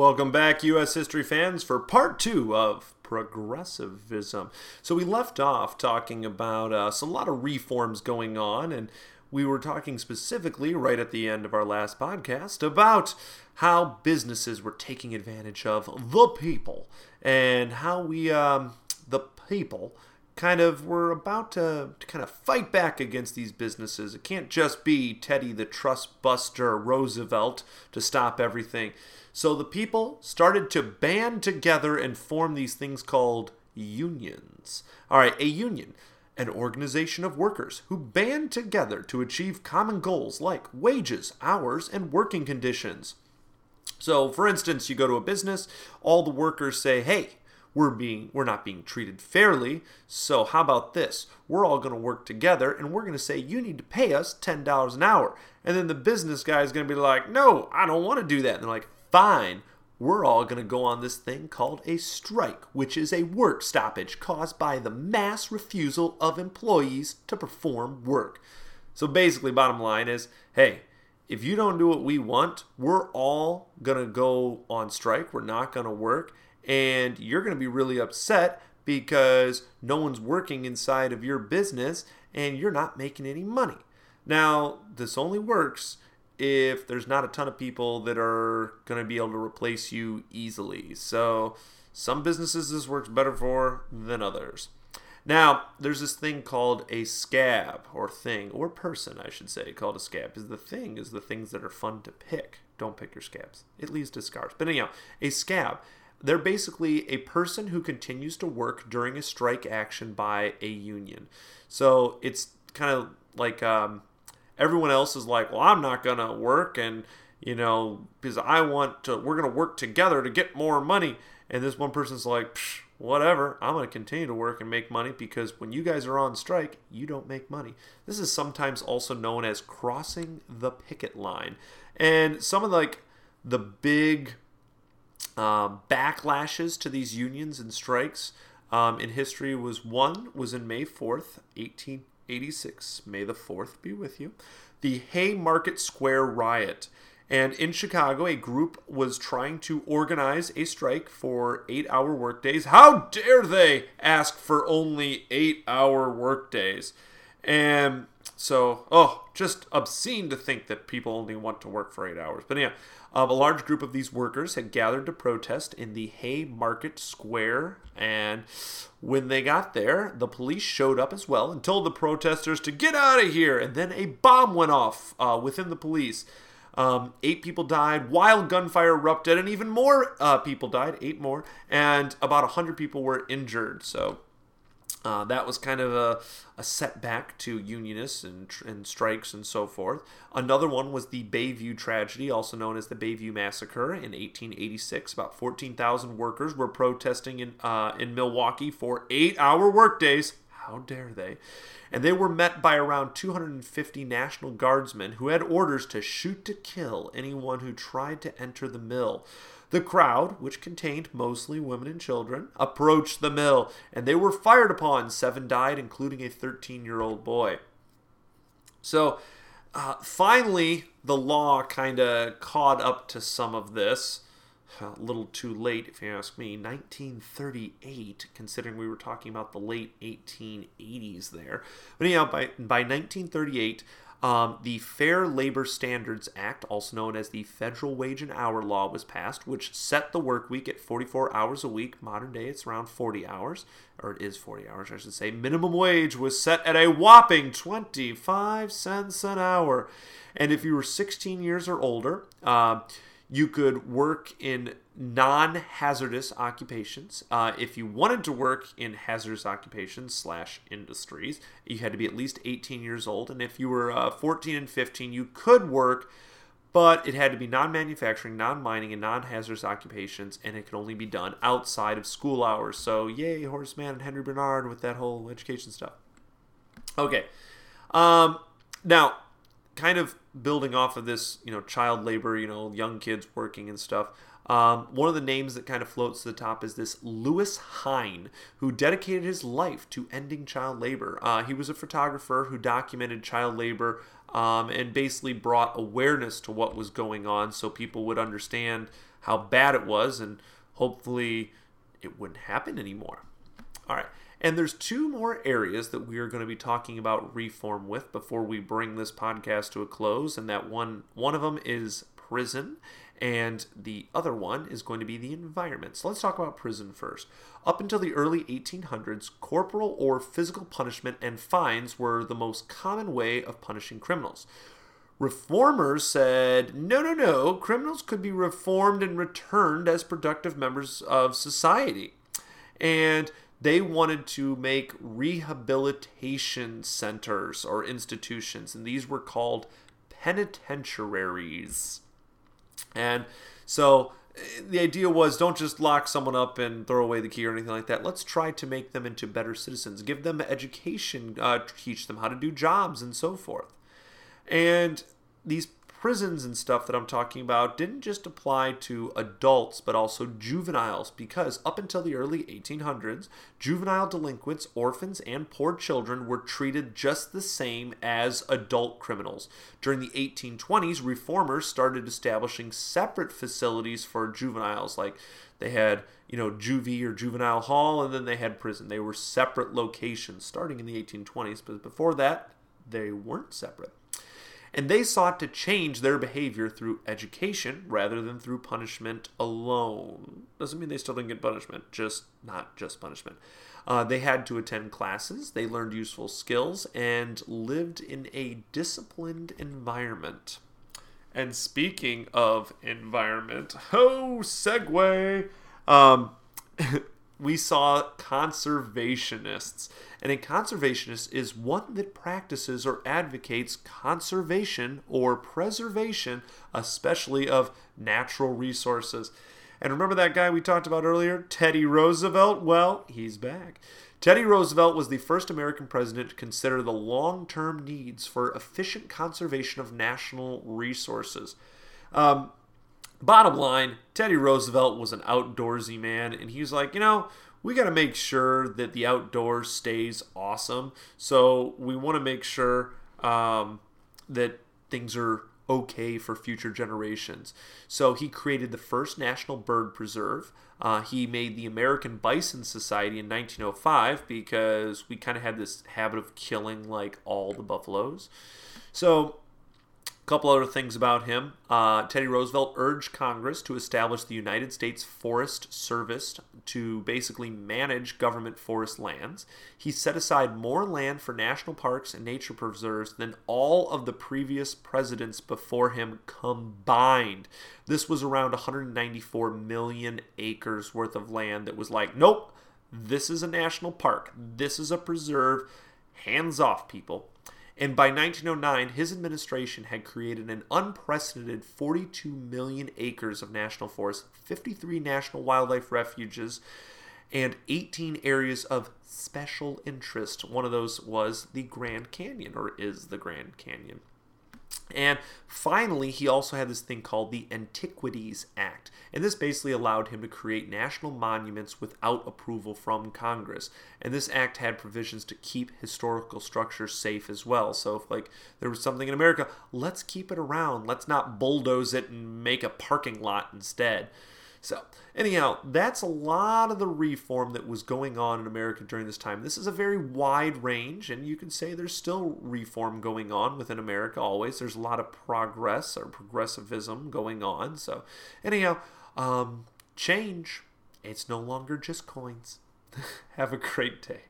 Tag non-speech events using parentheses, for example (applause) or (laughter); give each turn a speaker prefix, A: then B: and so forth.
A: Welcome back, U.S. history fans, for part two of progressivism. So we left off talking about uh, some lot of reforms going on, and we were talking specifically right at the end of our last podcast about how businesses were taking advantage of the people and how we, um, the people, kind of were about to, to kind of fight back against these businesses. It can't just be Teddy the Trust Buster Roosevelt to stop everything. So the people started to band together and form these things called unions. All right, a union, an organization of workers who band together to achieve common goals like wages, hours, and working conditions. So, for instance, you go to a business, all the workers say, "Hey, we're being we're not being treated fairly. So how about this? We're all going to work together and we're going to say you need to pay us $10 an hour." And then the business guy is going to be like, "No, I don't want to do that." And they're like, "Fine. We're all going to go on this thing called a strike, which is a work stoppage caused by the mass refusal of employees to perform work." So basically bottom line is, hey, if you don't do what we want, we're all going to go on strike. We're not going to work and you're going to be really upset because no one's working inside of your business and you're not making any money. Now, this only works if there's not a ton of people that are going to be able to replace you easily. So, some businesses this works better for than others. Now, there's this thing called a scab, or thing, or person, I should say, called a scab. Is the thing is the things that are fun to pick. Don't pick your scabs. It leads to scars. But anyhow, a scab they're basically a person who continues to work during a strike action by a union. So it's kind of like um, everyone else is like, well, I'm not going to work, and, you know, because I want to, we're going to work together to get more money. And this one person's like, whatever, I'm going to continue to work and make money because when you guys are on strike, you don't make money. This is sometimes also known as crossing the picket line. And some of like the big um, backlashes to these unions and strikes um, in history was one was in May 4th, 1886. May the 4th be with you. The Haymarket Square riot. And in Chicago, a group was trying to organize a strike for eight hour workdays. How dare they ask for only eight hour workdays? And so, oh, just obscene to think that people only want to work for eight hours. But yeah, um, a large group of these workers had gathered to protest in the Haymarket Square, and when they got there, the police showed up as well and told the protesters to get out of here. And then a bomb went off uh, within the police. Um, eight people died, wild gunfire erupted, and even more uh, people died, eight more, and about 100 people were injured. So uh, that was kind of a, a setback to unionists and, and strikes and so forth. Another one was the Bayview tragedy, also known as the Bayview Massacre in 1886. About 14,000 workers were protesting in, uh, in Milwaukee for eight hour workdays. How dare they? And they were met by around 250 National Guardsmen who had orders to shoot to kill anyone who tried to enter the mill. The crowd, which contained mostly women and children, approached the mill, and they were fired upon. Seven died, including a 13 year old boy. So, uh, finally, the law kind of caught up to some of this. A little too late, if you ask me. 1938, considering we were talking about the late 1880s there. But anyhow, by, by 1938, um, the Fair Labor Standards Act, also known as the Federal Wage and Hour Law, was passed, which set the work week at 44 hours a week. Modern day, it's around 40 hours, or it is 40 hours, I should say. Minimum wage was set at a whopping 25 cents an hour. And if you were 16 years or older, uh, you could work in non hazardous occupations. Uh, if you wanted to work in hazardous occupations slash industries, you had to be at least 18 years old. And if you were uh, 14 and 15, you could work, but it had to be non manufacturing, non mining, and non hazardous occupations, and it could only be done outside of school hours. So, yay, Horace Mann and Henry Barnard with that whole education stuff. Okay. Um, now, kind of building off of this, you know, child labor, you know, young kids working and stuff. Um, one of the names that kind of floats to the top is this Lewis Hine, who dedicated his life to ending child labor. Uh, he was a photographer who documented child labor um, and basically brought awareness to what was going on so people would understand how bad it was, and hopefully it wouldn't happen anymore. All right. And there's two more areas that we are going to be talking about reform with before we bring this podcast to a close, and that one one of them is prison, and the other one is going to be the environment. So let's talk about prison first. Up until the early 1800s, corporal or physical punishment and fines were the most common way of punishing criminals. Reformers said, no, no, no, criminals could be reformed and returned as productive members of society. And they wanted to make rehabilitation centers or institutions, and these were called penitentiaries. And so the idea was don't just lock someone up and throw away the key or anything like that. Let's try to make them into better citizens, give them education, uh, teach them how to do jobs, and so forth. And these prisons and stuff that I'm talking about didn't just apply to adults but also juveniles because up until the early 1800s, juvenile delinquents, orphans, and poor children were treated just the same as adult criminals. During the 1820s, reformers started establishing separate facilities for juveniles like they had, you know, juvie or juvenile hall and then they had prison. They were separate locations starting in the 1820s, but before that, they weren't separate and they sought to change their behavior through education rather than through punishment alone. Doesn't mean they still didn't get punishment, just not just punishment. Uh, they had to attend classes, they learned useful skills, and lived in a disciplined environment. And speaking of environment, oh, segue. Um, (laughs) we saw conservationists. And a conservationist is one that practices or advocates conservation or preservation, especially of natural resources. And remember that guy we talked about earlier, Teddy Roosevelt? Well, he's back. Teddy Roosevelt was the first American president to consider the long term needs for efficient conservation of national resources. Um, Bottom line, Teddy Roosevelt was an outdoorsy man, and he was like, you know, we got to make sure that the outdoors stays awesome. So we want to make sure um, that things are okay for future generations. So he created the first national bird preserve. Uh, he made the American Bison Society in 1905 because we kind of had this habit of killing like all the buffaloes. So couple other things about him. Uh, Teddy Roosevelt urged Congress to establish the United States Forest Service to basically manage government forest lands. He set aside more land for national parks and nature preserves than all of the previous presidents before him combined. This was around 194 million acres worth of land that was like, nope, this is a national park, this is a preserve. Hands off, people. And by 1909, his administration had created an unprecedented 42 million acres of national forest, 53 national wildlife refuges, and 18 areas of special interest. One of those was the Grand Canyon, or is the Grand Canyon. And finally, he also had this thing called the Antiquities Act. And this basically allowed him to create national monuments without approval from Congress. And this act had provisions to keep historical structures safe as well. So if like there was something in America, let's keep it around. Let's not bulldoze it and make a parking lot instead. So, anyhow, that's a lot of the reform that was going on in America during this time. This is a very wide range, and you can say there's still reform going on within America always. There's a lot of progress or progressivism going on. So, anyhow, um, change. It's no longer just coins. (laughs) Have a great day.